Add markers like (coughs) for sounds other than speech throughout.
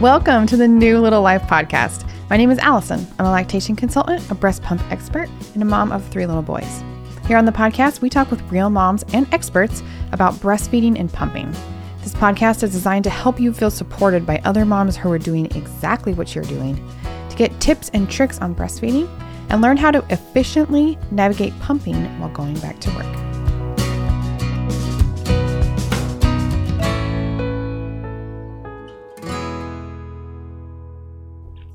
Welcome to the New Little Life podcast. My name is Allison. I'm a lactation consultant, a breast pump expert, and a mom of three little boys. Here on the podcast, we talk with real moms and experts about breastfeeding and pumping. This podcast is designed to help you feel supported by other moms who are doing exactly what you're doing, to get tips and tricks on breastfeeding, and learn how to efficiently navigate pumping while going back to work.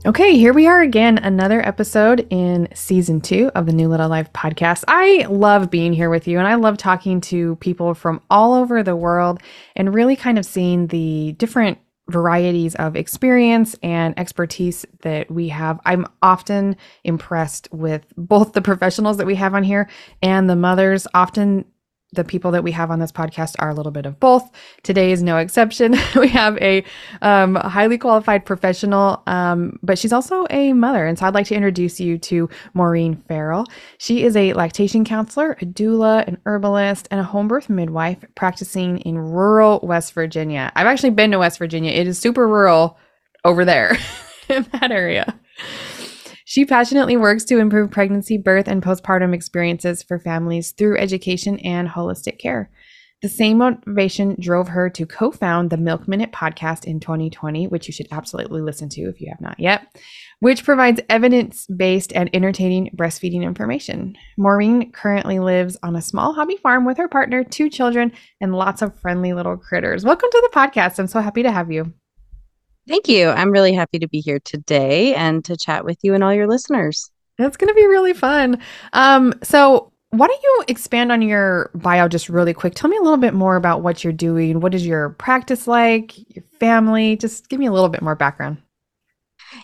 Okay, here we are again, another episode in season two of the New Little Life podcast. I love being here with you and I love talking to people from all over the world and really kind of seeing the different varieties of experience and expertise that we have. I'm often impressed with both the professionals that we have on here and the mothers. Often the people that we have on this podcast are a little bit of both. Today is no exception. (laughs) we have a um, highly qualified professional, um, but she's also a mother. And so I'd like to introduce you to Maureen Farrell. She is a lactation counselor, a doula, an herbalist, and a home birth midwife practicing in rural West Virginia. I've actually been to West Virginia, it is super rural over there (laughs) in that area. She passionately works to improve pregnancy, birth, and postpartum experiences for families through education and holistic care. The same motivation drove her to co found the Milk Minute podcast in 2020, which you should absolutely listen to if you have not yet, which provides evidence based and entertaining breastfeeding information. Maureen currently lives on a small hobby farm with her partner, two children, and lots of friendly little critters. Welcome to the podcast. I'm so happy to have you. Thank you. I'm really happy to be here today and to chat with you and all your listeners. That's going to be really fun. Um, so, why don't you expand on your bio just really quick? Tell me a little bit more about what you're doing. What is your practice like? Your family? Just give me a little bit more background.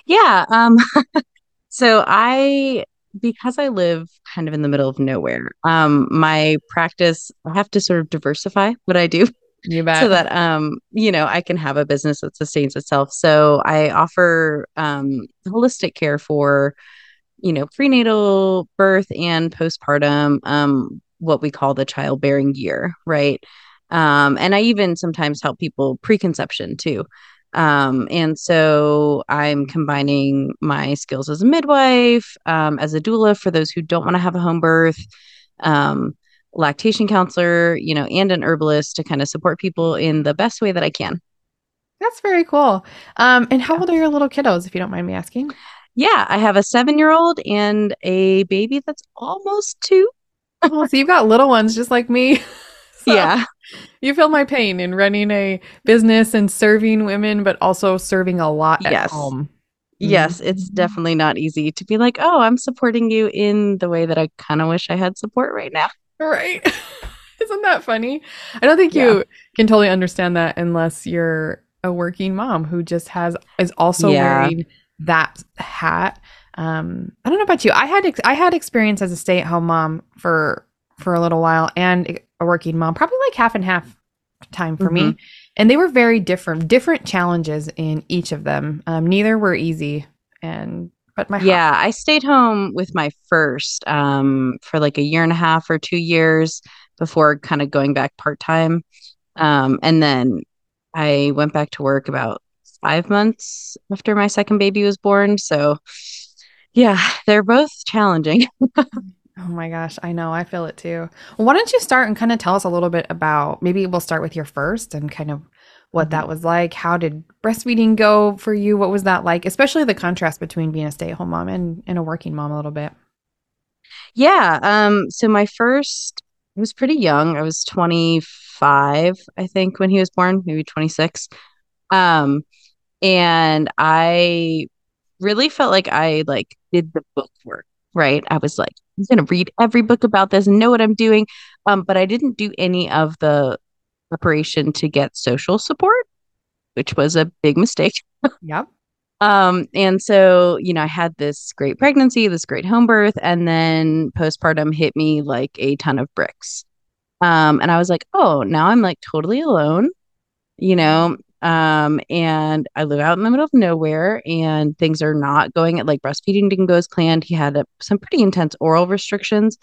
Yeah. Um, (laughs) so I because I live kind of in the middle of nowhere, um, my practice I have to sort of diversify what I do. You bet. So that um, you know, I can have a business that sustains itself. So I offer um holistic care for, you know, prenatal birth and postpartum, um, what we call the childbearing year, right? Um, and I even sometimes help people preconception too. Um, and so I'm combining my skills as a midwife, um, as a doula for those who don't want to have a home birth, um, lactation counselor, you know, and an herbalist to kind of support people in the best way that I can. That's very cool. Um, and how old are your little kiddos, if you don't mind me asking? Yeah, I have a seven year old and a baby that's almost two. oh, so you've got little ones just like me. (laughs) so yeah. You feel my pain in running a business and serving women, but also serving a lot at home. Yes, it's mm-hmm. definitely not easy to be like, oh, I'm supporting you in the way that I kind of wish I had support right now. Right. (laughs) Isn't that funny? I don't think you can totally understand that unless you're a working mom who just has is also yeah. wearing that hat. Um, I don't know about you. I had ex- I had experience as a stay at home mom for for a little while and a working mom, probably like half and half time for mm-hmm. me. And they were very different, different challenges in each of them. Um, neither were easy, and but my yeah, I stayed home with my first um, for like a year and a half or two years before kind of going back part time, um, and then I went back to work about five months after my second baby was born. So yeah, they're both challenging. (laughs) Oh my gosh, I know. I feel it too. Well, why don't you start and kind of tell us a little bit about maybe we'll start with your first and kind of what mm-hmm. that was like. How did breastfeeding go for you? What was that like? Especially the contrast between being a stay-at-home mom and, and a working mom a little bit. Yeah. Um, so my first I was pretty young. I was 25, I think, when he was born, maybe 26. Um, and I really felt like I like did the book work, right? I was like, I'm gonna read every book about this and know what I'm doing. Um, but I didn't do any of the preparation to get social support, which was a big mistake. (laughs) yep. Um, and so, you know, I had this great pregnancy, this great home birth, and then postpartum hit me like a ton of bricks. Um, and I was like, oh, now I'm like totally alone, you know. Um, and I live out in the middle of nowhere and things are not going at like breastfeeding didn't go as planned. He had a, some pretty intense oral restrictions,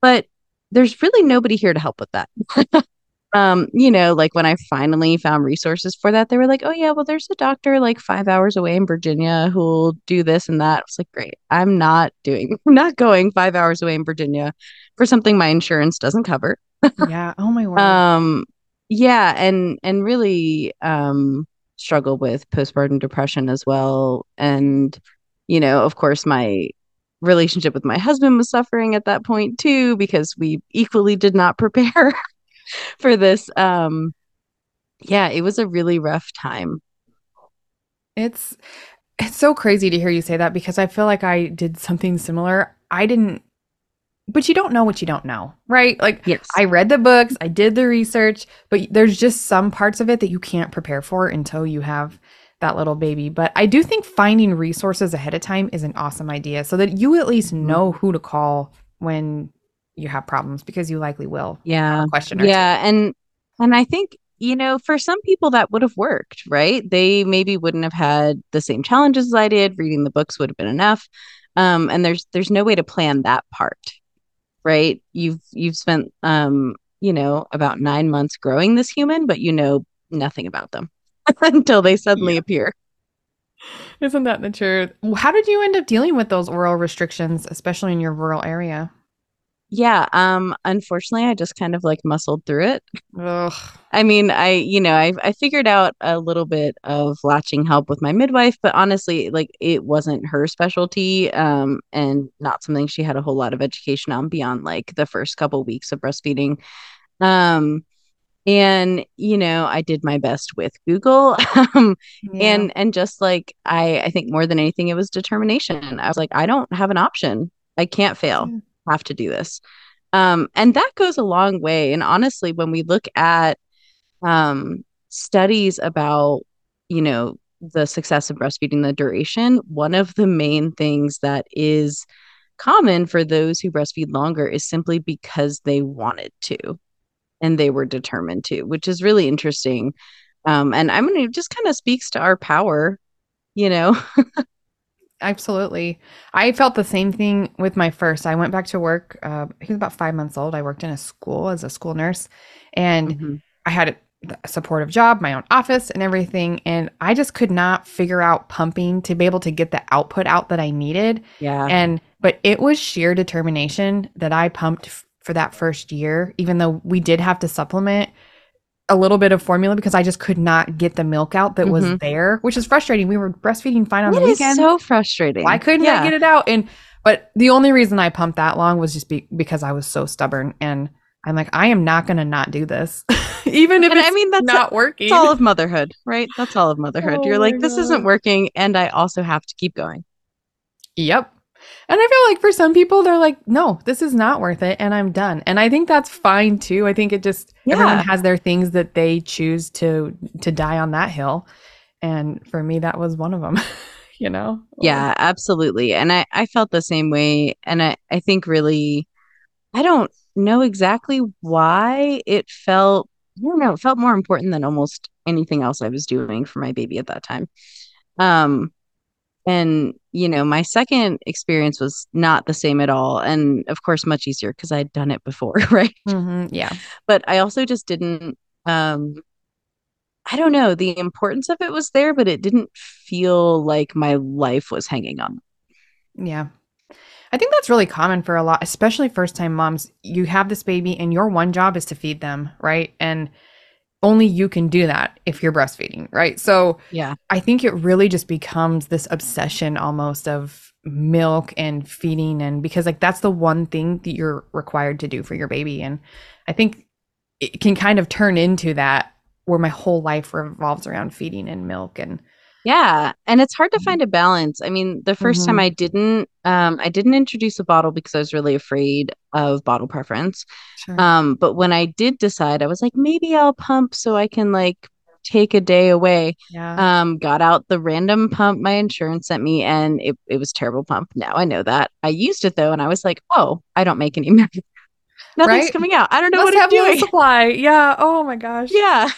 but there's really nobody here to help with that. (laughs) um, you know, like when I finally found resources for that, they were like, "Oh yeah, well, there's a doctor like five hours away in Virginia who'll do this and that." I was like, "Great, I'm not doing, I'm (laughs) not going five hours away in Virginia for something my insurance doesn't cover." yeah. Oh my (laughs) word. um, yeah, and and really um struggle with postpartum depression as well, and you know, of course, my relationship with my husband was suffering at that point too because we equally did not prepare (laughs) (laughs) for this. Um, yeah, it was a really rough time. It's it's so crazy to hear you say that because I feel like I did something similar. I didn't but you don't know what you don't know, right? Like yes. I read the books, I did the research, but there's just some parts of it that you can't prepare for until you have that little baby. But I do think finding resources ahead of time is an awesome idea so that you at least mm-hmm. know who to call when you have problems because you likely will. Yeah. question. yeah. Two. And, and I think, you know, for some people that would have worked, right? They maybe wouldn't have had the same challenges as I did. Reading the books would have been enough. Um, and there's, there's no way to plan that part, right? You've, you've spent, um, you know, about nine months growing this human, but you know nothing about them (laughs) until they suddenly yeah. appear. Isn't that the truth? How did you end up dealing with those oral restrictions, especially in your rural area? Yeah, um unfortunately I just kind of like muscled through it. Ugh. I mean, I you know, I I figured out a little bit of latching help with my midwife, but honestly, like it wasn't her specialty um and not something she had a whole lot of education on beyond like the first couple weeks of breastfeeding. Um and you know i did my best with google (laughs) um, yeah. and and just like i i think more than anything it was determination i was like i don't have an option i can't fail yeah. Have to do this um, and that goes a long way and honestly when we look at um, studies about you know the success of breastfeeding the duration one of the main things that is common for those who breastfeed longer is simply because they wanted to and they were determined to, which is really interesting. Um, and I'm going to just kind of speaks to our power, you know. (laughs) Absolutely. I felt the same thing with my first. I went back to work. Uh, he was about five months old. I worked in a school as a school nurse, and mm-hmm. I had a supportive job, my own office, and everything. And I just could not figure out pumping to be able to get the output out that I needed. Yeah. And but it was sheer determination that I pumped for that first year, even though we did have to supplement a little bit of formula because I just could not get the milk out that mm-hmm. was there, which is frustrating. We were breastfeeding fine on it the weekend. so frustrating. Why couldn't yeah. I get it out? And but the only reason I pumped that long was just be, because I was so stubborn and I'm like, I am not going to not do this, (laughs) even if and it's I mean that's not a, working. It's all of motherhood, right? That's all of (laughs) motherhood. Oh You're like, this God. isn't working, and I also have to keep going. Yep. And I feel like for some people, they're like, no, this is not worth it. And I'm done. And I think that's fine too. I think it just, yeah. everyone has their things that they choose to, to die on that hill. And for me, that was one of them, (laughs) you know? Yeah, absolutely. And I, I felt the same way. And I, I think really, I don't know exactly why it felt, I don't know, it felt more important than almost anything else I was doing for my baby at that time. Um, and, you know, my second experience was not the same at all. And of course, much easier because I'd done it before, (laughs) right? Mm-hmm, yeah. But I also just didn't, um, I don't know, the importance of it was there, but it didn't feel like my life was hanging on. Yeah. I think that's really common for a lot, especially first time moms. You have this baby and your one job is to feed them, right? And only you can do that if you're breastfeeding, right? So, yeah, I think it really just becomes this obsession almost of milk and feeding, and because like that's the one thing that you're required to do for your baby. And I think it can kind of turn into that where my whole life revolves around feeding and milk and yeah, and it's hard to find a balance. I mean, the 1st mm-hmm. time I didn't um I didn't introduce a bottle because I was really afraid of bottle preference. Sure. Um but when I did decide, I was like maybe I'll pump so I can like take a day away. Yeah. Um got out the random pump my insurance sent me and it it was terrible pump. Now I know that. I used it though and I was like, "Oh, I don't make any (laughs) milk. Nothing's right? coming out. I don't know Must what I'm doing." Supply. Yeah. Oh my gosh. Yeah.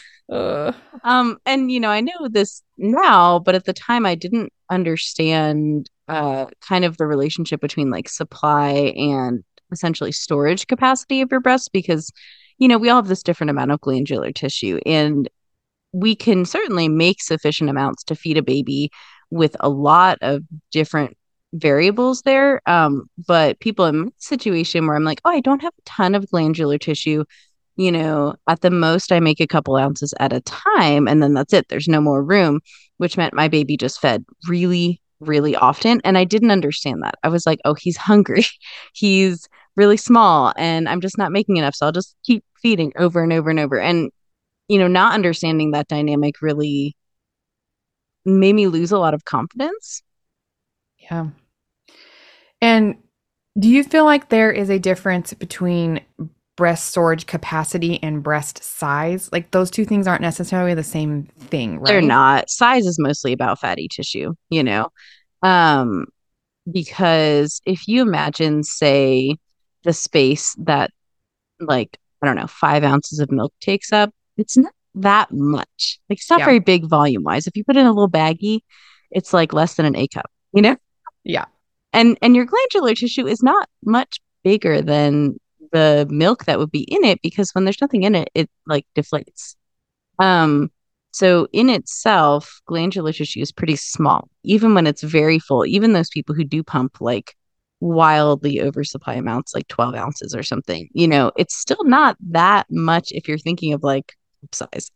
Um, and you know, I know this now, but at the time I didn't understand uh kind of the relationship between like supply and essentially storage capacity of your breast because you know, we all have this different amount of glandular tissue and we can certainly make sufficient amounts to feed a baby with a lot of different variables there. Um, but people in my situation where I'm like, oh, I don't have a ton of glandular tissue, you know, at the most I make a couple ounces at a time and then that's it. There's no more room, which meant my baby just fed really, really often. And I didn't understand that. I was like, oh, he's hungry. (laughs) he's really small and I'm just not making enough. So I'll just keep feeding over and over and over. And, you know, not understanding that dynamic really made me lose a lot of confidence. Yeah. And do you feel like there is a difference between breast storage capacity and breast size? Like those two things aren't necessarily the same thing, right? They're not. Size is mostly about fatty tissue, you know. Um because if you imagine say the space that like I don't know, 5 ounces of milk takes up, it's not that much. Like it's not yeah. very big volume wise. If you put in a little baggie, it's like less than an A cup, you know? Yeah. And and your glandular tissue is not much bigger than the milk that would be in it because when there's nothing in it, it like deflates. Um so in itself, glandular tissue is pretty small, even when it's very full. Even those people who do pump like wildly oversupply amounts, like 12 ounces or something, you know, it's still not that much if you're thinking of like size.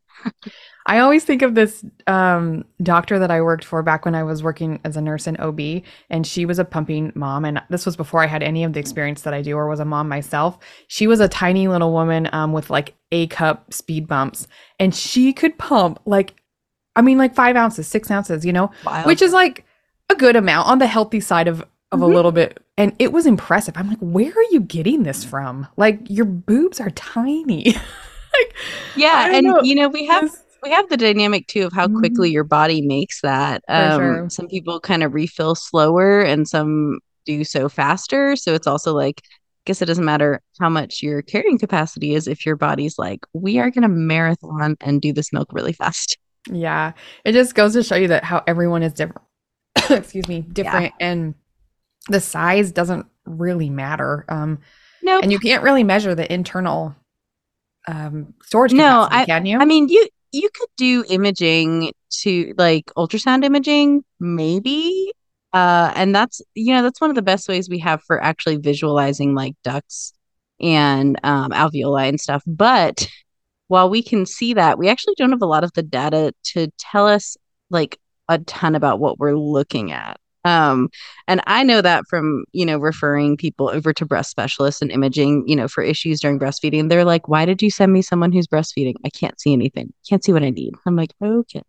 I always think of this um, doctor that I worked for back when I was working as a nurse in OB, and she was a pumping mom. And this was before I had any of the experience that I do or was a mom myself. She was a tiny little woman um, with like A cup speed bumps, and she could pump like, I mean, like five ounces, six ounces, you know, Wild. which is like a good amount on the healthy side of of mm-hmm. a little bit. And it was impressive. I'm like, where are you getting this from? Like, your boobs are tiny. (laughs) (laughs) like, yeah, and know. you know we have we have the dynamic too of how quickly mm-hmm. your body makes that. Um, sure. Some people kind of refill slower, and some do so faster. So it's also like, I guess it doesn't matter how much your carrying capacity is if your body's like, we are going to marathon and do this milk really fast. Yeah, it just goes to show you that how everyone is different. (coughs) Excuse me, different, yeah. and the size doesn't really matter. Um, no, nope. and you can't really measure the internal um storage no I, can you? I mean you you could do imaging to like ultrasound imaging maybe. Uh and that's you know that's one of the best ways we have for actually visualizing like ducts and um alveoli and stuff. But while we can see that we actually don't have a lot of the data to tell us like a ton about what we're looking at um, and I know that from, you know, referring people over to breast specialists and imaging, you know, for issues during breastfeeding. They're like, why did you send me someone who's breastfeeding? I can't see anything. Can't see what I need. I'm like, okay.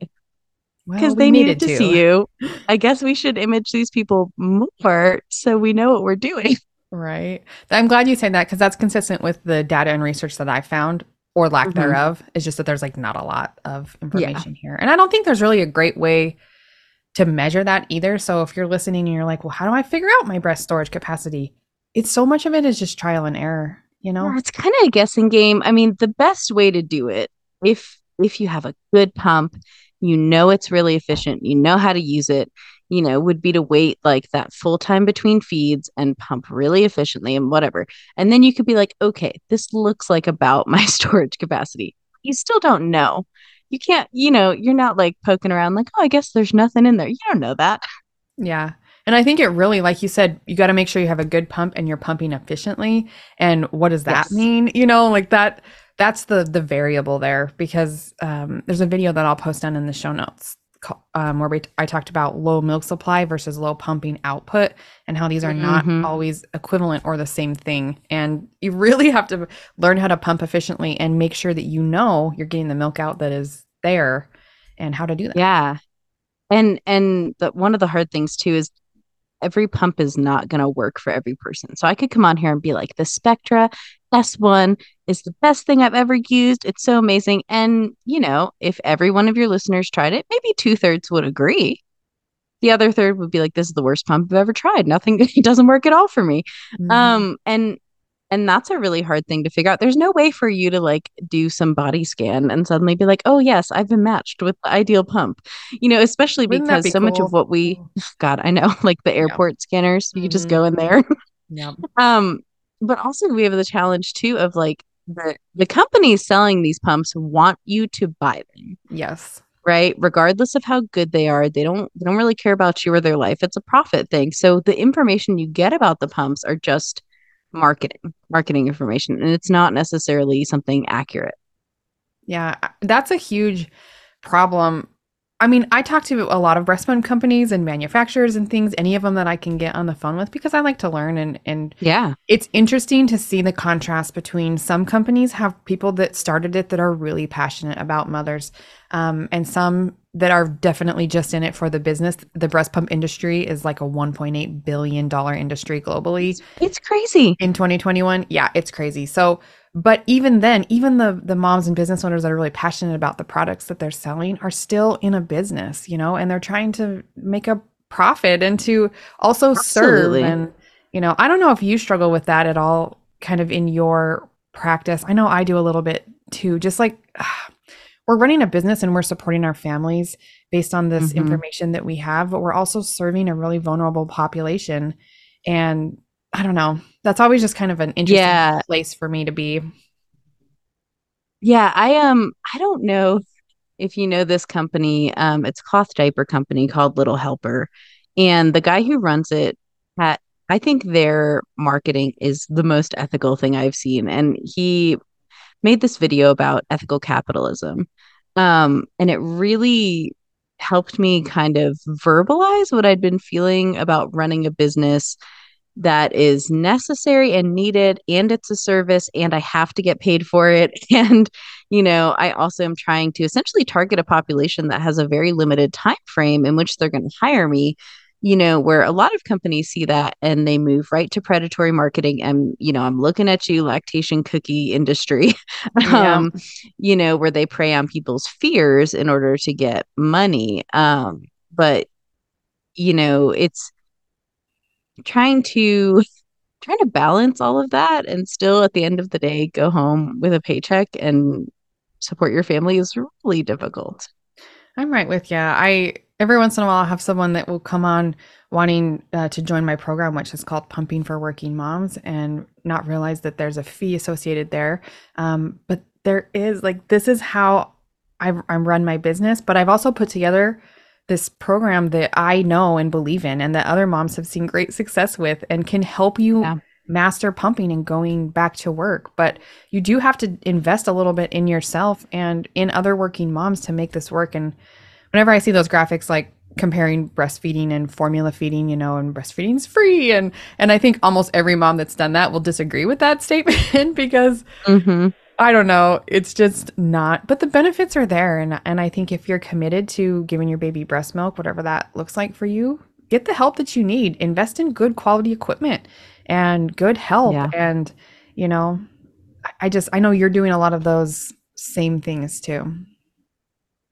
Because well, they needed to. to see you. I guess we should image these people more so we know what we're doing. (laughs) Right. I'm glad you said that because that's consistent with the data and research that I found or lack mm-hmm. thereof. It's just that there's like not a lot of information yeah. here. And I don't think there's really a great way to measure that either. So if you're listening and you're like, well, how do I figure out my breast storage capacity? It's so much of it is just trial and error, you know? Yeah, it's kind of a guessing game. I mean, the best way to do it, if if you have a good pump, you know it's really efficient, you know how to use it, you know, would be to wait like that full time between feeds and pump really efficiently and whatever. And then you could be like, okay, this looks like about my (laughs) storage capacity. You still don't know you can't, you know, you're not like poking around like, oh, I guess there's nothing in there. You don't know that. Yeah. And I think it really, like you said, you got to make sure you have a good pump and you're pumping efficiently. And what does that yes. mean? You know, like that, that's the the variable there because um, there's a video that I'll post down in the show notes um, where we t- I talked about low milk supply versus low pumping output and how these are not mm-hmm. always equivalent or the same thing. And you (laughs) really have to learn how to pump efficiently and make sure that you know you're getting the milk out that is there and how to do that. Yeah. And and the one of the hard things too is every pump is not going to work for every person. So I could come on here and be like, the Spectra S1 is the best thing I've ever used. It's so amazing. And, you know, if every one of your listeners tried it, maybe two thirds would agree. The other third would be like, this is the worst pump I've ever tried. Nothing, (laughs) it doesn't work at all for me. Mm-hmm. Um, and and that's a really hard thing to figure out. There's no way for you to like do some body scan and suddenly be like, oh, yes, I've been matched with the ideal pump. You know, especially Wouldn't because be so cool? much of what we, (laughs) God, I know, (laughs) like the airport yeah. scanners, you mm-hmm. just go in there. (laughs) Yeah. um, but also we have the challenge too of like the the companies selling these pumps want you to buy them. Yes. Right? Regardless of how good they are, they don't they don't really care about you or their life. It's a profit thing. So the information you get about the pumps are just marketing, marketing information, and it's not necessarily something accurate. Yeah, that's a huge problem I mean, I talk to a lot of breast pump companies and manufacturers and things, any of them that I can get on the phone with because I like to learn and and yeah. It's interesting to see the contrast between some companies have people that started it that are really passionate about mothers um, and some that are definitely just in it for the business. The breast pump industry is like a 1.8 billion dollar industry globally. It's crazy. In 2021. Yeah, it's crazy. So but even then, even the the moms and business owners that are really passionate about the products that they're selling are still in a business, you know, and they're trying to make a profit and to also Absolutely. serve and you know, I don't know if you struggle with that at all kind of in your practice. I know I do a little bit too. Just like we're running a business and we're supporting our families based on this mm-hmm. information that we have, but we're also serving a really vulnerable population and I don't know. That's always just kind of an interesting yeah. place for me to be. Yeah, I um I don't know if you know this company. Um it's cloth diaper company called Little Helper. And the guy who runs it at I think their marketing is the most ethical thing I've seen. And he made this video about ethical capitalism. Um, and it really helped me kind of verbalize what I'd been feeling about running a business that is necessary and needed and it's a service and I have to get paid for it (laughs) and you know I also am trying to essentially target a population that has a very limited time frame in which they're going to hire me you know where a lot of companies see that and they move right to predatory marketing and you know I'm looking at you lactation cookie industry (laughs) yeah. um you know where they prey on people's fears in order to get money um but you know it's trying to (laughs) trying to balance all of that and still at the end of the day go home with a paycheck and support your family is really difficult. I'm right with you. I every once in a while I have someone that will come on wanting uh, to join my program, which is called Pumping for Working Moms, and not realize that there's a fee associated there. Um, but there is like this is how I, I run my business, but I've also put together this program that I know and believe in and that other moms have seen great success with and can help you yeah. master pumping and going back to work. But you do have to invest a little bit in yourself and in other working moms to make this work. And whenever I see those graphics like comparing breastfeeding and formula feeding, you know, and breastfeeding's free and and I think almost every mom that's done that will disagree with that (laughs) statement because mm-hmm. I don't know. It's just not, but the benefits are there. And, and I think if you're committed to giving your baby breast milk, whatever that looks like for you, get the help that you need. Invest in good quality equipment and good help. Yeah. And, you know, I just, I know you're doing a lot of those same things too.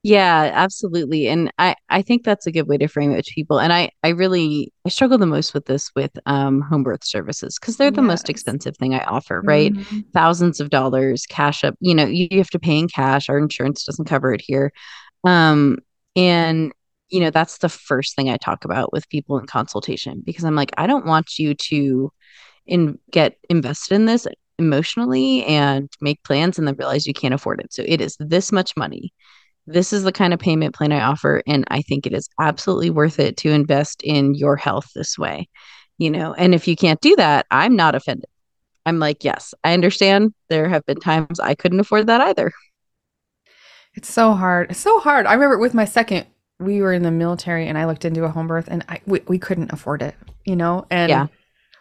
Yeah, absolutely. And I, I think that's a good way to frame it to people. And I, I really I struggle the most with this with um home birth services because they're the yes. most expensive thing I offer, right? Mm-hmm. Thousands of dollars cash up, you know, you, you have to pay in cash. Our insurance doesn't cover it here. Um, and you know, that's the first thing I talk about with people in consultation because I'm like, I don't want you to in get invested in this emotionally and make plans and then realize you can't afford it. So it is this much money this is the kind of payment plan I offer. And I think it is absolutely worth it to invest in your health this way. You know, and if you can't do that, I'm not offended. I'm like, yes, I understand. There have been times I couldn't afford that either. It's so hard. It's so hard. I remember with my second, we were in the military and I looked into a home birth and I we, we couldn't afford it, you know? And yeah.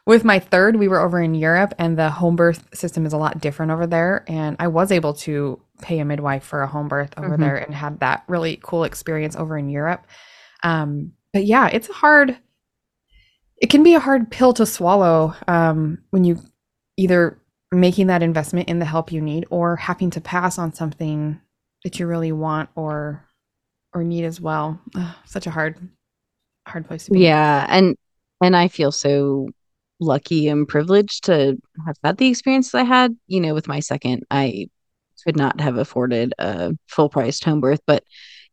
with my third, we were over in Europe and the home birth system is a lot different over there. And I was able to pay a midwife for a home birth over mm-hmm. there and had that really cool experience over in Europe. Um, but yeah, it's a hard, it can be a hard pill to swallow um, when you either making that investment in the help you need or having to pass on something that you really want or or need as well. Ugh, such a hard hard place to be. Yeah, and and I feel so lucky and privileged to have had the experience I had. You know, with my second, I could not have afforded a full priced home birth, but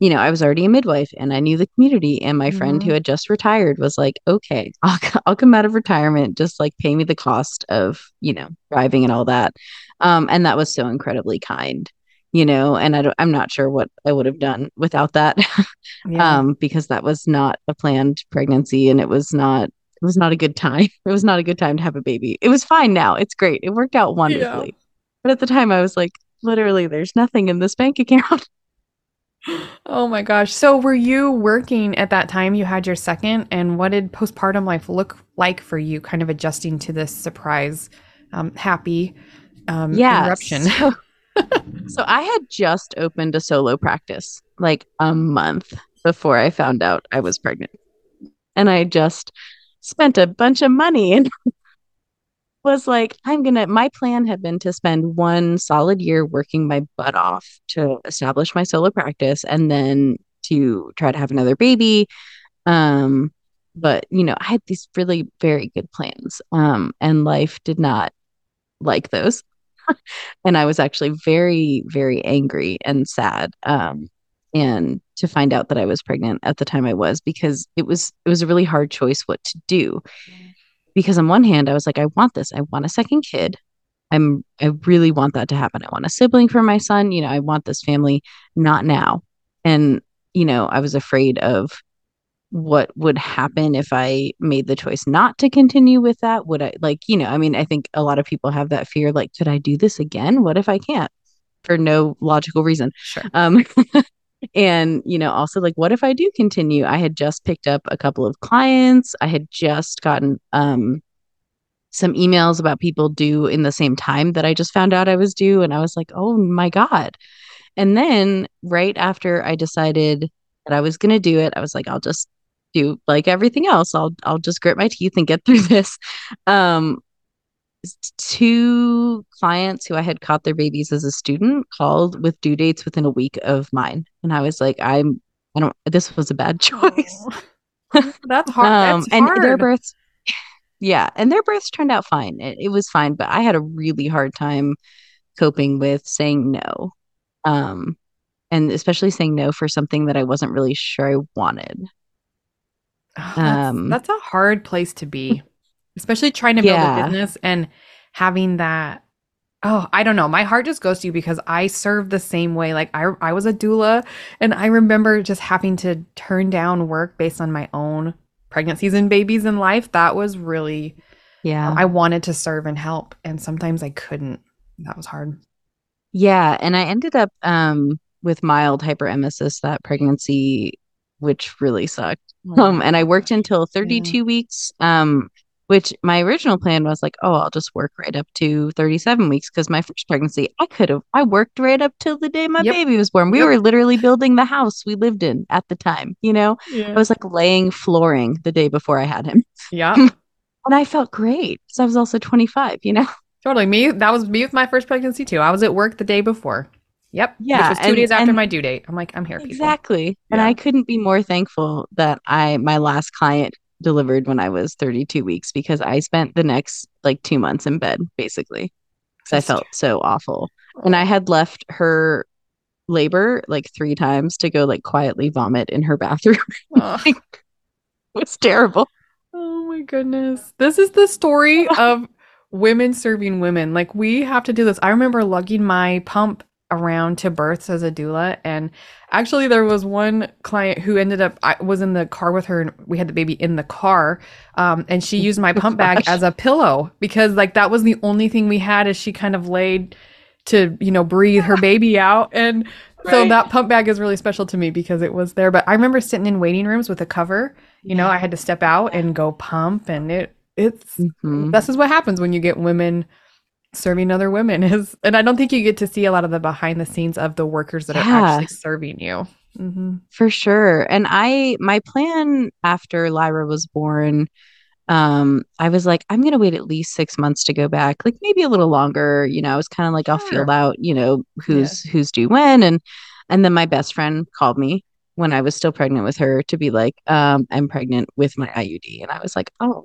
you know, I was already a midwife and I knew the community. And my mm-hmm. friend who mm-hmm. had just retired was like, okay, (laughs) I'll, I'll come out of retirement, just like pay me the cost of, you know, driving and all that. Um, and that was so incredibly kind, you know, and I I'm not sure what I would have done without that. (laughs) yeah. um, because that was not a planned pregnancy and it was not, it was not a good time. (laughs) It was not a good time to have a baby. It was fine now. It's great. It worked out wonderfully. Yeah. But at the time I was like, literally, there's nothing in this bank account. (laughs) Oh my gosh. So were you working at that time you had your second and what did postpartum life look like for you kind of adjusting to this surprise um, happy um yes. interruption? So, (laughs) so I had just opened a solo practice like a month before I found out I was pregnant. And I just spent a bunch of money (laughs) and was like, I'm gonna, my plan had been to spend one solid year working my butt off to establish my solo practice and then to try to have another baby. Um, but you know, I had these really very good plans. Um, and life did not like those. (laughs) and I was actually very, very angry and sad. Um, and to find out that I was pregnant at the time I was because it was it was a really hard choice what to do because on one hand i was like i want this. I want a second kid. I'm i really want that to happen. I want a sibling for my son. You know i want this family. Not now. And you know i was afraid of what would happen if i made the choice not to continue with that. Would i like you know i mean i think a lot of people have that fear like could i do this again? What if i can't? For no logical reason. Sure. um (laughs) and you know also like what if i do continue? I had just picked up a couple of clients. I had just gotten um some emails about people due in the same time that i just found out i was due and i was like oh my god. And then right after i decided that i was going to do it i was like i'll just do like everything else. I'll i'll just grit my teeth and get through (laughs) this. Um two clients who I had caught their babies as a student called with due dates within a week of mine. And I was like, I'm, I don't, this was a bad (laughs) choice. Oh, that's hard. um, that's and hard. their births, yeah. And their births turned out fine. It, it was fine, but I had a really hard time coping with saying no. Um, and especially saying no for something that I wasn't really sure I wanted. Oh, that's, um, that's a hard place to be especially trying to build yeah. a business and having that oh i don't know. My heart just goes to you because i serve the same way. Like i i was a doula and i remember just having to turn down work based on my own pregnancies and babies in life. That was really yeah. I wanted to serve and help and sometimes i couldn't. That was hard. Yeah. And i ended up um with mild hyperemesis that pregnancy which really sucked. Oh, um and i worked until 32 yeah. weeks um which my original plan was like, oh, I'll just work right up to 37 weeks because my first pregnancy, I could have, I worked right up till the day my yep. baby was born. We yep. were literally building the house we lived in at the time, you know? Yeah. I was like laying flooring the day before I had him. Yeah. (laughs) and I felt great because I was also 25, you know? Totally. Me, that was me with my first pregnancy too. I was at work the day before. Yep. Yeah. Which was two and, days after my due date. I'm like, I'm here. Exactly. Yeah. And I couldn't be more thankful that I, my last client delivered when I was 32 weeks because I spent the next like two months in bed basically because I felt so awful. And I had left her labor like three times to go like quietly vomit in her bathroom. (laughs) it was terrible. Oh my goodness. This is the story (laughs) of women serving women. Like we have to do this. I remember lugging my pump around to births as a doula. And actually there was one client who ended up i was in the car with her and we had the baby in the car um, and she used my (laughs) pump bag as a pillow because like that was the only thing we had as she kind of laid to you know breathe her baby out. And right. so that pump bag is really special to me because it was there. But i remember sitting in waiting rooms with a cover. You know i had to step out and go pump and it it's mm-hmm. this is what happens when you get women serving other women (laughs) is and i don't think you get to see a lot of the behind the scenes of the workers that yeah. are actually serving you mm-hmm. for sure and i my plan after lyra was born um i was like i'm gonna wait at least six months to go back like maybe a little longer you know i was kind of like sure. i'll feel out you know who's yeah. who's due when and and then my best friend called me when i was still pregnant with her to be like um i'm pregnant with my iud and i was like oh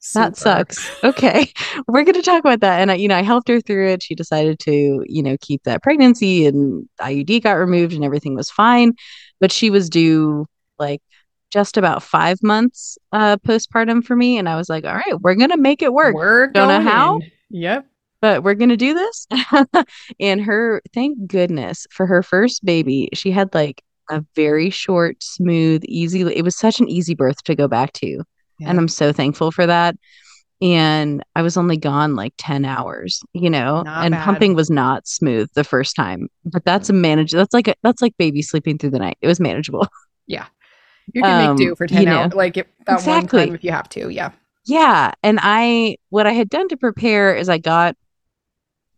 Super. That sucks. Okay. (laughs) We're going to talk about that. And, I, you know, I helped her through it. She decided to, you know, keep that pregnancy and IUD got removed and everything was fine. But she was due like just about five months uh, postpartum for me. And I was like, all right, we're going to make it work. We're Don't know how. Yep. but we're gonna do this. (laughs) and her, thank goodness for her first baby, she had like a very short, smooth, easy. It was such an easy birth to go back to, yeah. and I'm so thankful for that. And I was only gone like 10 hours, you know, not and bad. pumping was not smooth the first time, but that's a manage. That's like, a, that's like baby sleeping through the night. It was manageable. (laughs) Yeah. You can um, make do for 10 hours, know, like if, that exactly. one time if you have to. Yeah. Yeah. And I, what I had done to prepare is I got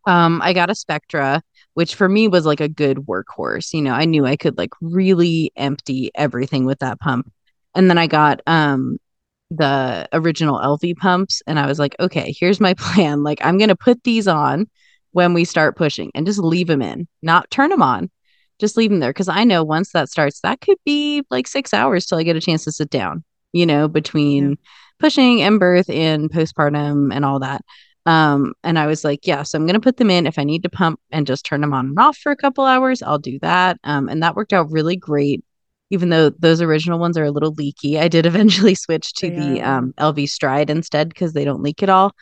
um, I got a Spectra, which for me was like a good workhorse. You know, I knew I could like really empty everything with that pump. And then I got um the original Elvie pumps and I was like, okay, here's my (laughs) plan. Like I'm going to put these on when we start pushing and just leave them in, not turn them on. Just leave them there cuz I know once that starts that could be like 6 hours till I get a chance to sit down, you know, between yeah. pushing and birth and postpartum and all that. Um, and I was like, yeah, so I'm going to put them in. If I need to pump and just turn them on and off for a couple hours, I'll do that. Um, and that worked out really great. Even though those original ones are a little leaky, I did (laughs) eventually switch to the um, Elvie Stride instead because they don't leak at all.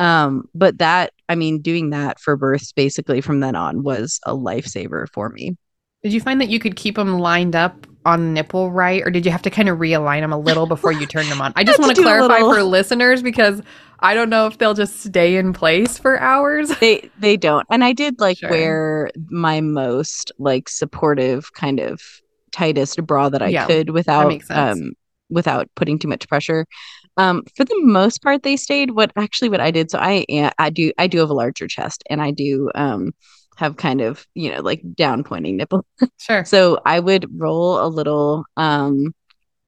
Um, but that, I mean, doing that for births basically from then on was a lifesaver for me. Did you find that you could keep them lined up on nipple right, or did you have to kind of realign them a little before you turn them on? I (laughs) just want to clarify for listeners because I don't know if they'll just stay in place for hours. They they don't. And I did like sure. wear my most like supportive kind of tightest bra that I yeah, could without um without putting too much pressure. Um, for the most part, they stayed. What actually, what I did, so I I do I do have a larger chest, and I do um have kind of you know like down pointing nipple. Sure. (laughs) so I would roll a little um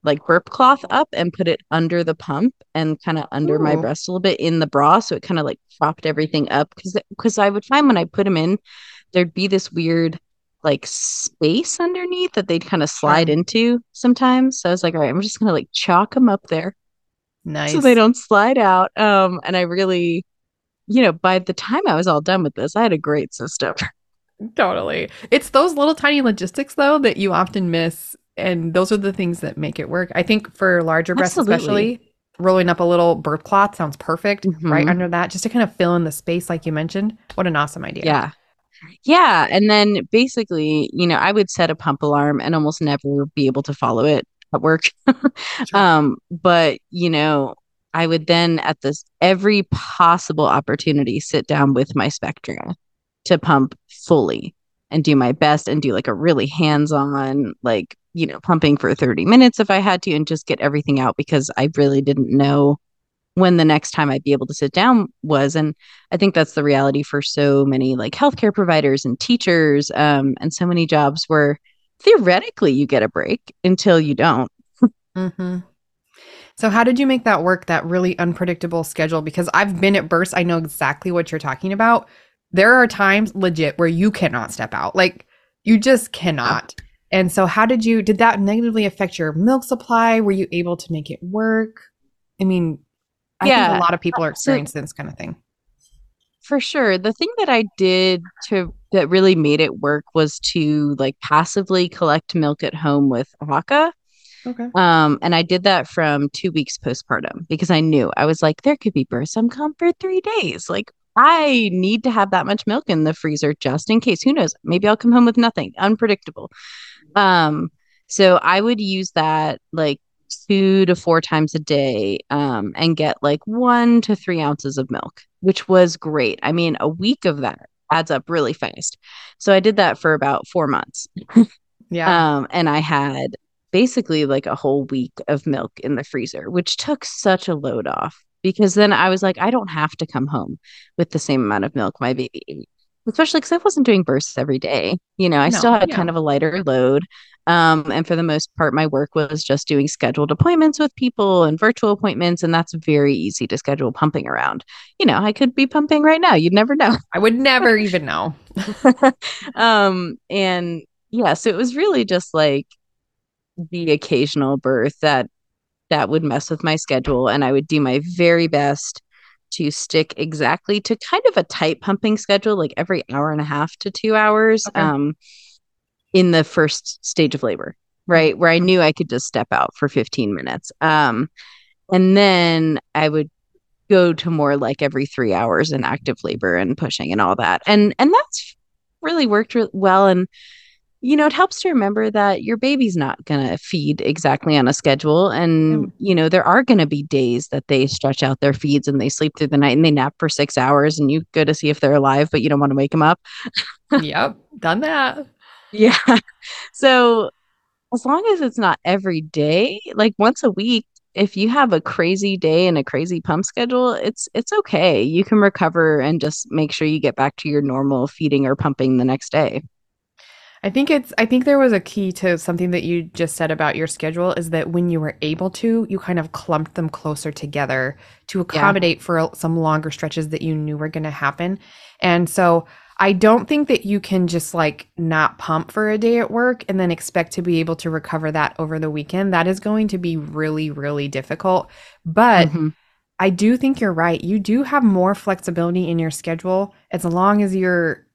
like burp cloth up and put it under the pump and kind of under Ooh. my breast a little bit in the bra so it kind of like propped everything up because because I would find when I put them in there'd be this weird like space underneath that they'd kind of slide sure. into sometimes so I was like all right I'm just gonna like chalk them up there nice so they don't slide out um and I really you know by the time I was all done with this I had a great system (laughs) totally it's those little tiny logistics though that you often miss and those are the things that make it work. I think for larger breasts, Absolutely. especially, rolling up a little birth cloth sounds perfect mm-hmm. right under that, just to kind of fill in the space, like you mentioned. What an awesome idea! Yeah, yeah. And then basically, you know, I would set a pump alarm and almost never be able to follow it at work. (laughs) sure. um, but you know, I would then at this every possible opportunity sit down with my Spectra to pump fully and do my best and do like a really hands-on like you know, pumping for 30 minutes if I had to and just get everything out because I really didn't know when the next time I'd be able to sit down was. And I think that's the reality for so many like healthcare providers and teachers um, and so many jobs where theoretically you get a break until you don't. mm-hmm. So, how did you make that work, that really unpredictable schedule? Because I've been at bursts, I know exactly what you're talking about. There are times legit where you cannot step out. Like, you just cannot. And so, how did you, did that negatively affect your milk supply? Were you able to make it work? I mean, I yeah. think a lot of people are experiencing this kind of thing. For sure. The thing that I did to, that really made it work was to like passively collect milk at home with a Haakaa. Okay. Um, and I did that from two weeks postpartum because I knew I was like, there could be birth some come for three days. Like, I need to have that much milk in the freezer just in case. Who knows? Maybe I'll come home with nothing. Unpredictable. Um, so I would use that like two to four times a day um, and get like one to three ounces of milk, which was great. I mean, a week of that adds up really fast. So I did that for about four months. yeah. (laughs) Um, and I had basically like a whole week of milk in the freezer, which took such a load off because then I was like, I don't have to come home with the same amount of milk my baby especially because I wasn't doing bursts every day. You know, I no, still had yeah. kind of a lighter load. Um, and for the most part, my work was just doing scheduled appointments with people and virtual appointments. And that's very easy to schedule pumping around. You know, I could be pumping right now. You'd never know. I would never even know. (laughs) um, and yeah, so it was really just like the occasional birth that that would mess with my schedule. And I would do my very best to stick exactly to kind of a tight pumping schedule, like every hour and a half to two hours okay. um, in the first stage of labor, right? Where I knew I could just step out for 15 minutes. Um, and then I would go to more like every three hours in active labor and pushing and all that. And and that's really worked re- well. And you know, it helps to remember that your baby's not going to feed exactly on a schedule. And, mm. you know, there are going to be days that they stretch out their feeds and they sleep through the night and they nap for six hours and you go to see if they're alive, but you don't want to wake them up. yep. Done that. (laughs) Yeah. So as long as it's not every day, like once a week, if you have a crazy day and a crazy pump schedule, it's it's okay. You can recover and just make sure you get back to your normal feeding or pumping the next day. I think it's I think there was a key to something that you just said about your schedule is that when you were able to, you kind of clumped them closer together to accommodate yeah. for some longer stretches that you knew were going to happen. And so I don't think that you can just like not pump for a day at work and then expect to be able to recover that over the weekend. That is going to be really, really difficult. But mm-hmm. I do think you're right. You do have more flexibility in your schedule as long as you're.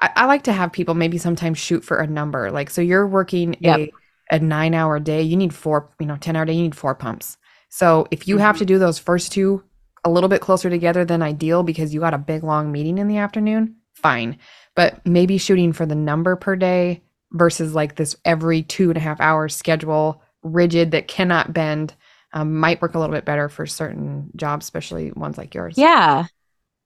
I, I like to have people maybe sometimes shoot for a number. Like, so you're working yep. a, a nine hour day, you need four, you know, 10 hour day, you need four pumps. So if you mm-hmm. have to do those first two a little bit closer together than ideal because you got a big long meeting in the afternoon, fine. But maybe shooting for the number per day versus like this every two and a half hours schedule, rigid that cannot bend, um, might work a little bit better for certain jobs, especially ones like yours. Yeah.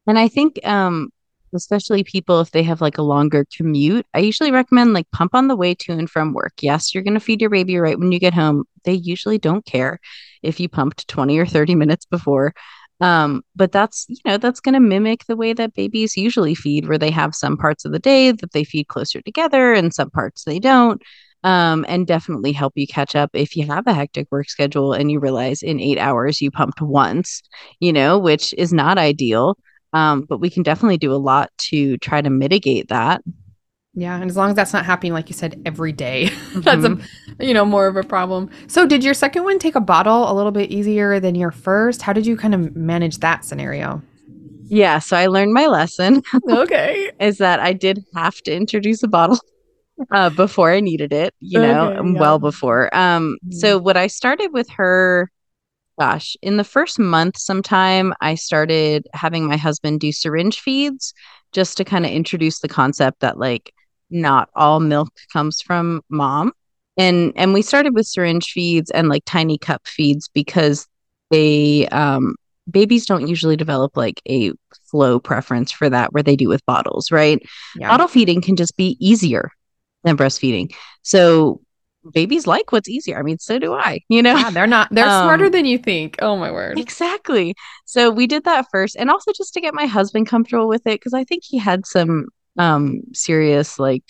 And I think, um, especially people if they have like a longer commute, I usually recommend like pump on the way to and from work. Yes, you're going to feed your baby right when you get home. They usually don't care if you pumped 20 or 30 minutes before. Um, but that's, you know, that's going to mimic the way that babies usually feed, where they have some parts of the day that they feed closer together and some parts they don't. Um, and definitely help you catch up if you have a hectic work schedule and you realize in eight hours you pumped once, you know, which is not ideal. Um, but we can definitely do a lot to try to mitigate that. Yeah, and as long as that's not happening, like you said, every day, mm-hmm. (laughs) that's a you know more of a problem. So, did your second one take a bottle a little bit easier than your first? How did you kind of manage that scenario? Yeah, so I learned my lesson. (laughs) Okay, is that I did have to introduce a bottle uh, before I needed it. You know, okay, yeah. well before. Um, mm-hmm. so what I started with her gosh, in the first month, sometime I started having my husband do syringe feeds just to kind of introduce the concept that like not all milk comes from mom. And and we started with syringe feeds and like tiny cup feeds because they um babies don't usually develop like a flow preference for that where they do with bottles right? Yeah. bottle feeding can just be easier than breastfeeding. So babies like what's easier. I mean so do i you know? Yeah, they're not they're um, smarter than you think. Oh my word. exactly. So we did that first and also just to get my husband comfortable with it because i think he had some um serious like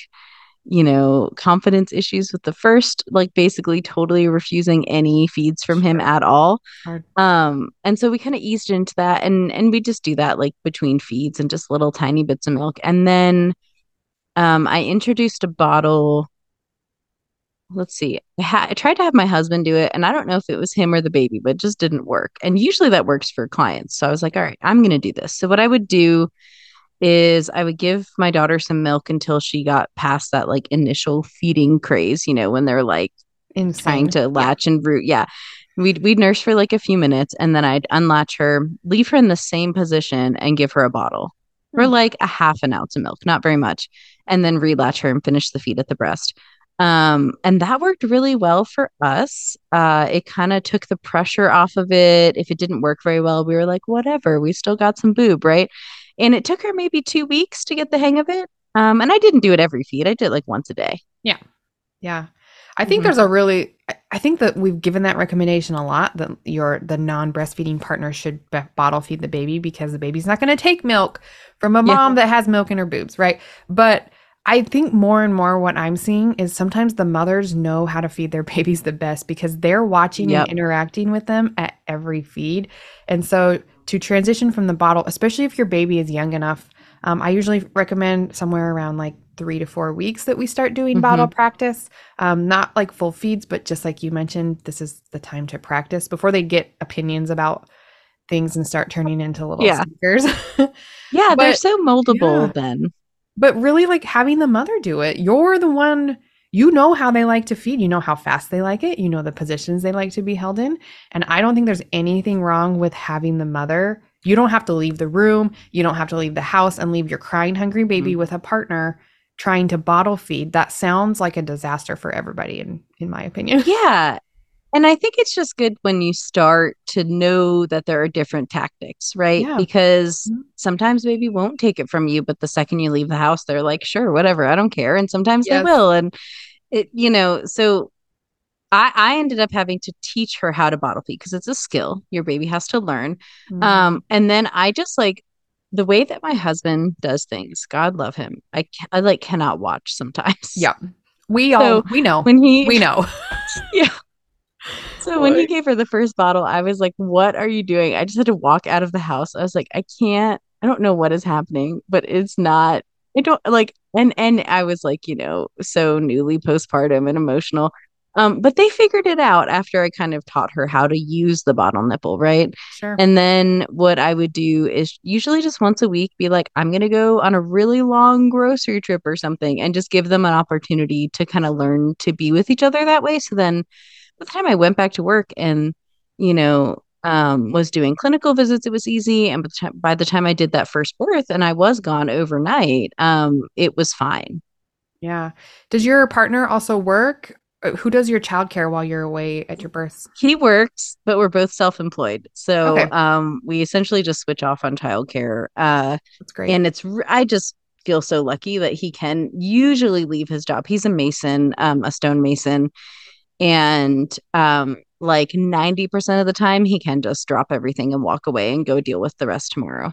you know confidence issues with the first like basically totally refusing any feeds from him at all. Um and so we kind of eased into that and and we just do that like between feeds and just little tiny bits of milk. And then um i introduced a bottle let's see I, ha- I tried to have my husband do it and i don't know if it was him or the baby but it just didn't work and usually that works for clients so i was like all right i'm going to do this so what i would do is I would give my daughter some milk until she got past that like initial feeding craze, you know, when they're like Insane. trying to latch yeah. and root. Yeah. We'd we'd nurse for like a few minutes and then I'd unlatch her, leave her in the same position and give her a bottle mm. for like a half an ounce of milk, not very much, and then relatch her and finish the feed at the breast. Um, and that worked really well for us. Uh, it kind of took the pressure off of it. If it didn't work very well, we were like, whatever, we still got some boob, right? And it took her maybe two weeks to get the hang of it. Um, and I didn't do it every feed. I did like once a day. Yeah. Yeah. I think mm-hmm. there's a really I think that we've given that recommendation a lot that your the non-breastfeeding partner should b- bottle feed the baby because the baby's not going to take milk from a mom yeah. that has milk in her boobs, right? But I think more and more what I'm seeing is sometimes the mothers know how to feed their (laughs) babies the best because they're watching yep. and interacting with them at every feed. And so to transition from the bottle, especially if your baby is young enough, um, I usually recommend somewhere around like three to four weeks that we start doing mm-hmm. bottle practice. Um, not like full feeds, but just like you mentioned, this is the time to practice before they get opinions about things and start turning into little yeah. speakers. (laughs) yeah, but, they're so moldable yeah. then. But really, like having the mother do it, you're the one you know how they like to feed. You know how fast they like it. You know the positions they like to be held in. And I don't think there's anything wrong with having the mother You don't have to leave the room, you don't have to leave the house and leave your crying hungry baby Mhm. with a partner trying to bottle feed. That sounds like a disaster for everybody in in my opinion. Yeah. And I think it's just good when you start to know that there are different tactics, right? Yeah. Because Mhm. sometimes baby won't take it from you, but the second you leave the house, they're like, sure, whatever, I don't care. And sometimes Yes. they will. And it, you know, so I, I ended up having to teach her how to bottle feed because it's a skill your baby has to learn. Mhm. Um, and then I just like the way that my husband does things, God love him. I, I like cannot watch sometimes. yeah. (laughs) We all So, we know. When he, we know. (laughs) So when he gave her the first bottle, I was like, "What are you doing?" I just had to walk out of the house. I was like, "I can't. I don't know what is happening, but it's not. I don't like." And and I was like, you know, so newly postpartum and emotional. Um, but they figured it out after I kind of taught her how to use the bottle nipple, right? Sure. And then what I would do is usually just once a week be like, I'm going to go on a really long grocery trip or something and just give them an opportunity to kind of learn to be with each other that way. So then by the time I went back to work and, you know, um, was doing clinical visits, it was easy. And by the, time, by the time I did that first birth and I was gone overnight, um, it was fine. yeah. Does your partner also work? Uh, Who does your childcare while you're away at your births? He works, but we're both self-employed. So Okay. um, we essentially just switch off on childcare. Uh, That's great. and it's I just feel so lucky that he can usually leave his job he's a mason um a stone mason and um like 90% of the time he can just drop everything and walk away and go deal with the rest tomorrow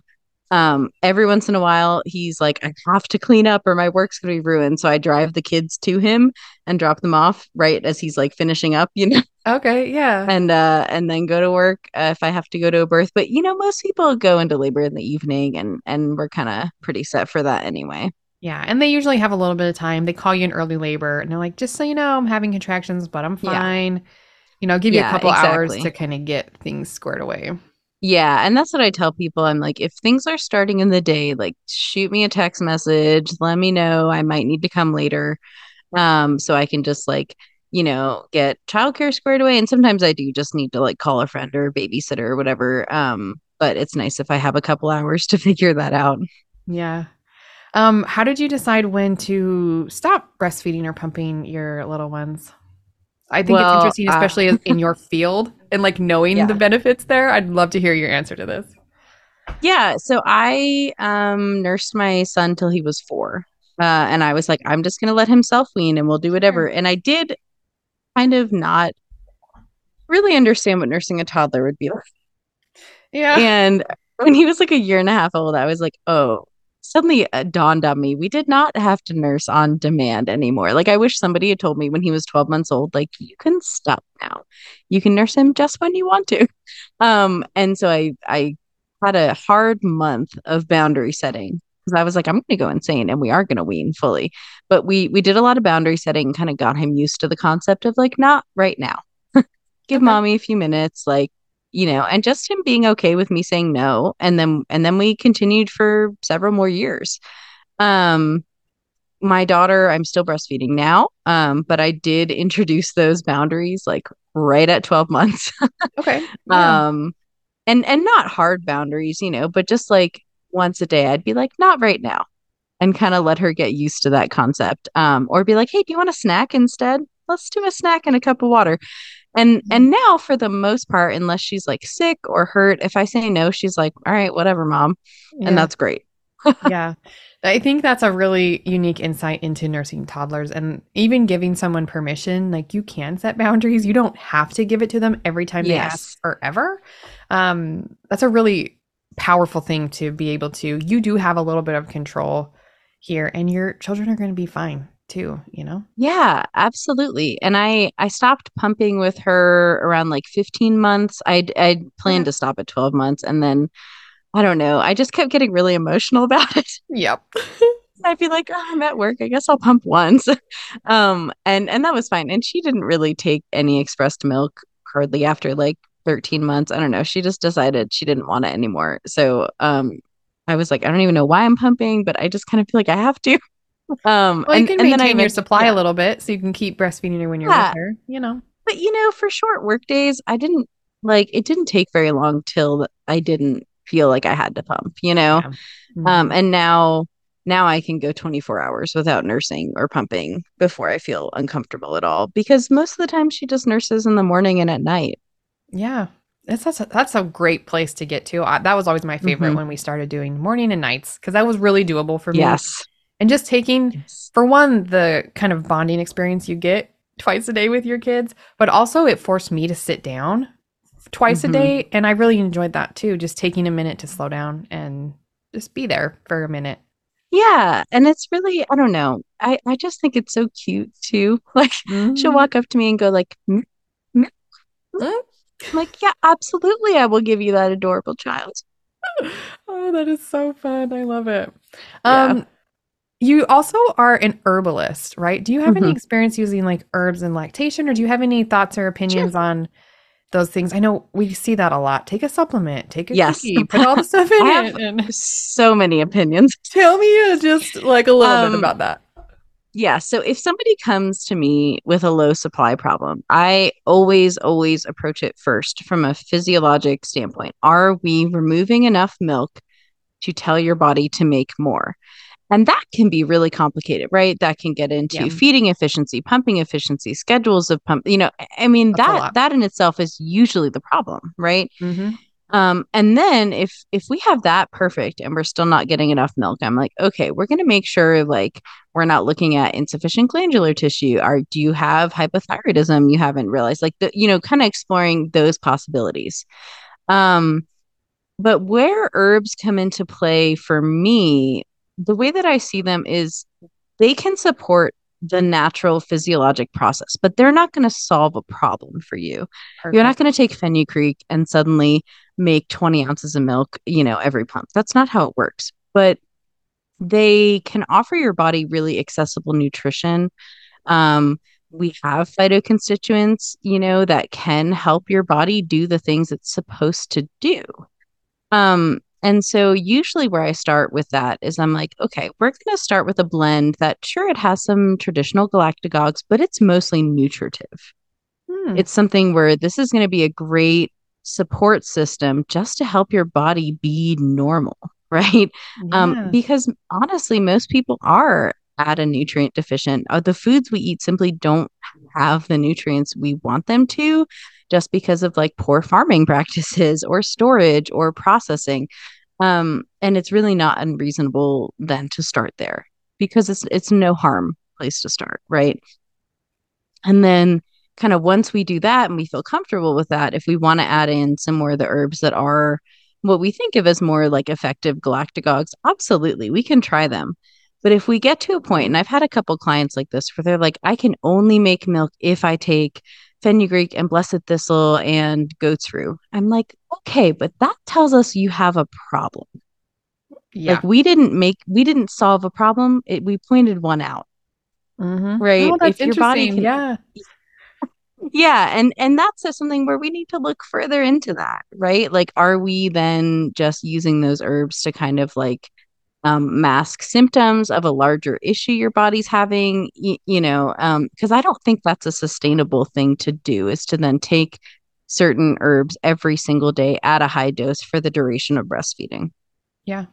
um every once in a while he's like i have to clean up or my work's going to be ruined so i drive the kids to him and drop them off right as he's like finishing up you know okay. Yeah. and uh and then go to work uh, if I have to go to a birth. But you know, most people go into labor in the evening, and and we're kind of pretty set for that anyway. Yeah, and they usually have a little bit of time. They call you in early labor and they're like, just so you know, I'm having contractions, but I'm Yeah. fine. You know, give you a Yeah, couple hours to kind of get things squared away. Yeah, and that's what I tell people. I'm like, if things are starting in the day, like shoot me a text message, let me know. I might need to come later, um, so I can just like you know get childcare squared away. And sometimes I do just need to like call a friend or a babysitter or whatever. Um, but it's nice if I have a couple hours to (laughs) figure that out. Yeah. Um, how did you decide when to stop breastfeeding or pumping your little ones? I think Well, it's interesting, uh, especially as- in your (laughs) field and like knowing Yeah. the benefits there. I'd love to hear your answer to this. Yeah, so I um nursed my son till he was four. Uh and I was like, I'm just gonna let him self wean and we'll do whatever. And I did kind of not really understand what nursing a toddler would be like. Yeah. And when he was like a year and a half old, I was like, oh, suddenly it dawned on me we did not have to nurse on demand anymore. Like I wish somebody had told me when he was 12 months old, like you can stop now. You can nurse him just when you want to. (laughs) Um, and so I I had a hard month of boundary setting because I was like, I'm gonna go insane and we are gonna wean fully. But we we did a lot of boundary setting kind of got him used to the concept of like not right now. (laughs) Give Okay. mommy a few minutes, like you know, and just him being okay with me saying no. And then and then we continued for several more years. Um my daughter, I'm still breastfeeding now. Um, but I did (laughs) introduce those boundaries like right at 12 months. Okay. (laughs) Yeah. um and and not hard boundaries, you know, but just like once a day I'd be like, not right now. And kind of let her get used to that concept. Um, or be like, hey, do you want a snack instead? Let's do a snack and a cup of water. And and now for the most part, unless she's like sick or hurt, if I say no, she's like, all right, whatever, mom. Yeah. And that's great. yeah. I think that's a really unique insight into nursing toddlers and even giving someone permission. Like you can set boundaries. You don't have to give it to them every time they Yes. ask forever. Um, that's a really powerful thing to be able to. You do have a little bit of control here, and your children are going to be fine too, you know? Yeah, absolutely. And I I stopped pumping with her around like 15 months. I'd I'd planned Okay. to stop at 12 months and then I don't know. I just kept getting really emotional (laughs) about it. Yep. I'd be like, oh, I'm at work. I guess I'll pump once. (laughs) um and and that was fine. And she didn't really take any expressed milk hardly after like 13 months. I don't know. She just decided she didn't want it anymore. So um I was like, I don't even know why I'm pumping, but I just kind of feel like I have to. (laughs) Um Well, you and, can and maintain your supply yeah. a little bit so you can keep breastfeeding her when you're Yeah. with her, you know? But you know, for short work days, I didn't like it didn't take very long till I didn't feel like I had to pump, you know? Yeah. Mhm. Um, and now now I can go 24 hours without nursing or pumping before I feel uncomfortable at all because most of the time she just nurses in the morning and at night. Yeah. It's that's a, that's a great place to get to. I, that was always my favorite Mhm. when we started doing morning and nights because that was really doable for me. Yes. And just taking, Yes. for one, the kind of bonding experience you get twice a day with your kids, but also it forced me to sit down twice Mhm. a day. And I really enjoyed that too. Just taking a minute to slow down and just be there for a minute. Yeah. And it's really, I don't know. I, I just think it's so cute too. (laughs) Like she'll Mhm. walk up to me and go like, "Mm, mm, mm." Like, yeah, absolutely. I will give you that adorable child. (laughs) Oh, that is so fun. I love it. Yeah. You also are an herbalist, right? Do you have any Mhm. experience using like herbs and lactation or do you have any thoughts or opinions on those things? I know we see that a lot. Take a supplement, take a Yes. cookie, put all the (laughs) stuff in I it have- and So many opinions. (laughs) tell me uh, just like a little bit Um, about that. Yeah. So if somebody comes to me with a low supply problem, I always, always approach it first from a physiologic standpoint. Are we removing enough milk to tell your body to make more? And that can be really complicated, right? That can get into Yeah. feeding efficiency, pumping efficiency, schedules of pump. You know, I mean That's that that in itself is usually the problem, right? Mhm. Um, and then if if we have that perfect and we're still not getting enough milk, I'm like, okay, we're gonna make sure like we're not looking at insufficient glandular tissue. Are do you have hypothyroidism you haven't realized? Like the you know, kind of exploring those possibilities. Um, but where herbs come into play for me, the way that I see them is they can support the natural physiologic process, but they're not going to solve a problem for you. You're not going to take fenugreek and suddenly make 20 ounces of milk, you know, every pump. That's not how it works. But they can offer your body really accessible nutrition. Um, we have phytoconstituents, you know, that can help your body do the things it's supposed to do. Um, and so usually where I start with that is I'm like, okay, we're going to start with a blend that sure it has some traditional galactagogues, but it's mostly nutritive. Hmm. it's something where this is going to be a great support system just to help your body be normal (laughs) right? Um because honestly most people are at a nutrient deficient. Uh, the foods we eat simply don't have the nutrients we want them to just because of like poor farming (laughs) practices or storage or processing. Um and it's really not unreasonable then to start there because it's it's no harm place to start right? And then kind of once we do that and we feel comfortable with that, if we want to add in some more of the herbs that are what we think of as more like effective galactagogues, absolutely, we can try them. But if we get to a point, and I've had a couple clients like this where they're like, I can only make milk if I take fenugreek and blessed thistle and goat's rue. I'm like, okay, but that tells us you have a problem. yeah. Like we didn't make, we didn't solve a problem. It, we pointed one out. Mhm. right? Oh, that's If your body interesting. can- yeah. (laughs) Yeah, and and that's something where we need to look further into that, right? Like, are we then just using those herbs to kind of like um, mask symptoms of a larger issue your body's having? Y- you know, um, because I don't think that's a sustainable thing to do. Is to then take certain herbs every single day at a high dose for the duration of breastfeeding. Yeah,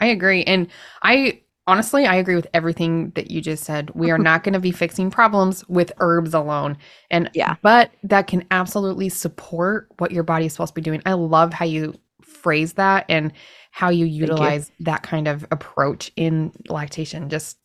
I agree. And I honestly, I agree with everything that you just said. We are not going to be fixing problems with herbs alone. And Yeah. but that can absolutely support what your body is supposed to be doing. I love how you phrase that and how you you. utilize that kind of approach in lactation. Just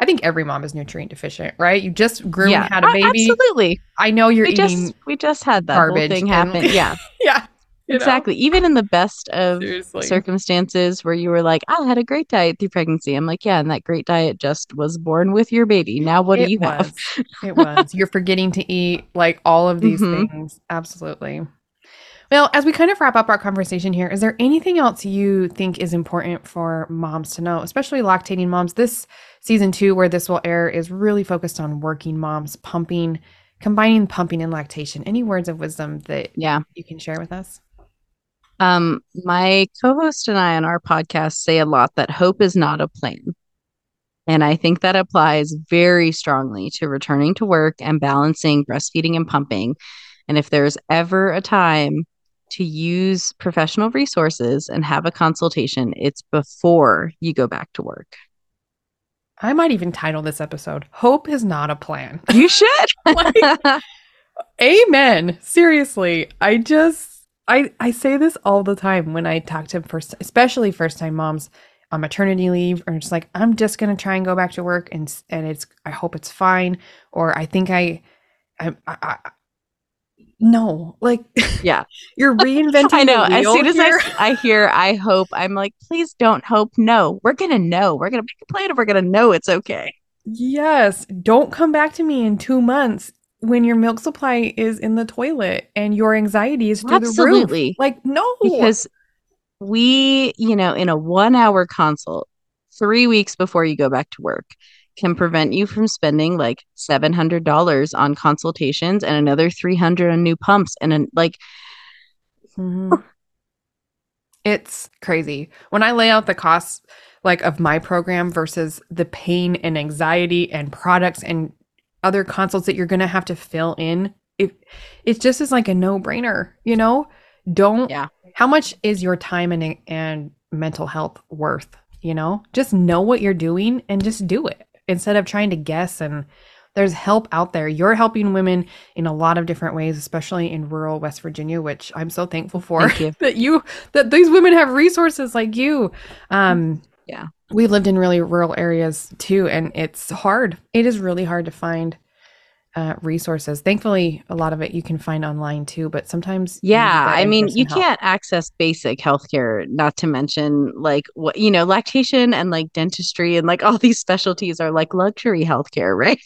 I think every mom is nutrient deficient, right? You just grew and had a baby. absolutely. I know you're We eating just we just had that whole garbage thing happen. Yeah, (laughs) yeah. you know? exactly. Even in the best of Seriously. circumstances where you were like, I had a great diet through pregnancy. I'm like, yeah, and that great diet just was born with your baby. Now what it do you was. have? it was. You're forgetting to eat like all of these Mhm. things. Absolutely. Well, as we kind of wrap up our conversation here, is there anything else you think is important for moms to know, especially lactating moms? This season two, where this will air, is really focused on working moms, pumping, combining pumping and lactation. Any words of wisdom that Yeah. you can share with us? Um, my co-host and I on our podcast say a lot that hope is not a plan. And I think that applies very strongly to returning to work and balancing breastfeeding and pumping. And if there's ever a time to use professional resources and have a consultation, it's before you go back to work. I might even title this episode Hope is not a plan. (laughs) You should. (laughs) Like, Amen. Seriously, I just I I say this all the time when I talk to first especially first time moms on maternity leave or just like I'm just going to try and go back to work and and it's I hope it's fine or I think I I, I, I no, like (laughs) Yeah. you're (laughs) reinventing I know. the As soon as here. I, I hear I hope, I'm like, please don't hope. No, we're to know. We're to make a plan and we're to know it's okay. Yes. Don't come back to me in two months when your milk supply is in the toilet and your anxiety is through the Absolutely. roof. Like, no. Because we, you know, in a one hour consult, three weeks before you go back to work, can prevent you from spending like $700 on consultations and another 300 on new pumps and then like Mhm. It's crazy. When I lay out the costs like of my program versus the pain and anxiety and products and other consults that you're going to have to fill in, it it just is like a no-brainer, you know? Don't Yeah. How much is your time and and mental health worth, you know? Just know what you're doing and just do it instead of trying to guess and there's help out there. You're helping women in a lot of different ways, especially in rural West Virginia, which I'm so thankful for Thank you. (laughs) that you that these women have resources like you. Um Yeah. We lived in really rural areas too and it's hard. It is really hard to find uh, resources. Thankfully, a lot of it you can find online too, but sometimes Yeah, I mean, you help. can't access basic healthcare, not to mention like what you know, lactation and like dentistry and like (laughs) all these specialties are like luxury healthcare, right?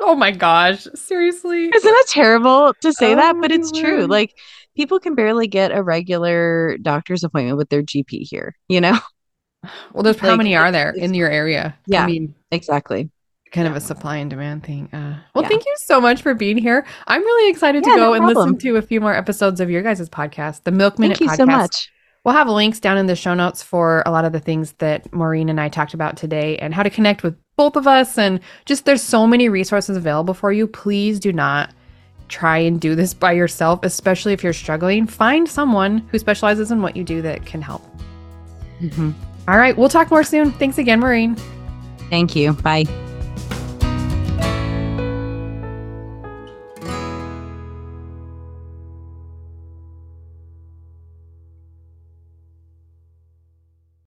Oh my gosh, seriously. Isn't that terrible to say that? But Oh, it's true. Like people can barely get a regular doctor's appointment with their GP here, you know? Well, there's how many are there in your area? Yeah. I mean, Exactly. Kind of a supply and demand thing. Uh, well, Yeah. thank you so much for being here. I'm really excited to go no and listen to a few more episodes of your guys' podcast, the Milk Minute Thank you podcast. so much. We'll have links down in the show notes for a lot of the things that Maureen and I talked about today and how to connect with both of us. And just there's so many resources available for you. Please do not try and do this by yourself, especially if you're struggling. Find someone who specializes in what you do that can help. Mhm. All right, we'll talk more soon. Thanks again, Maureen. Thank you. Bye.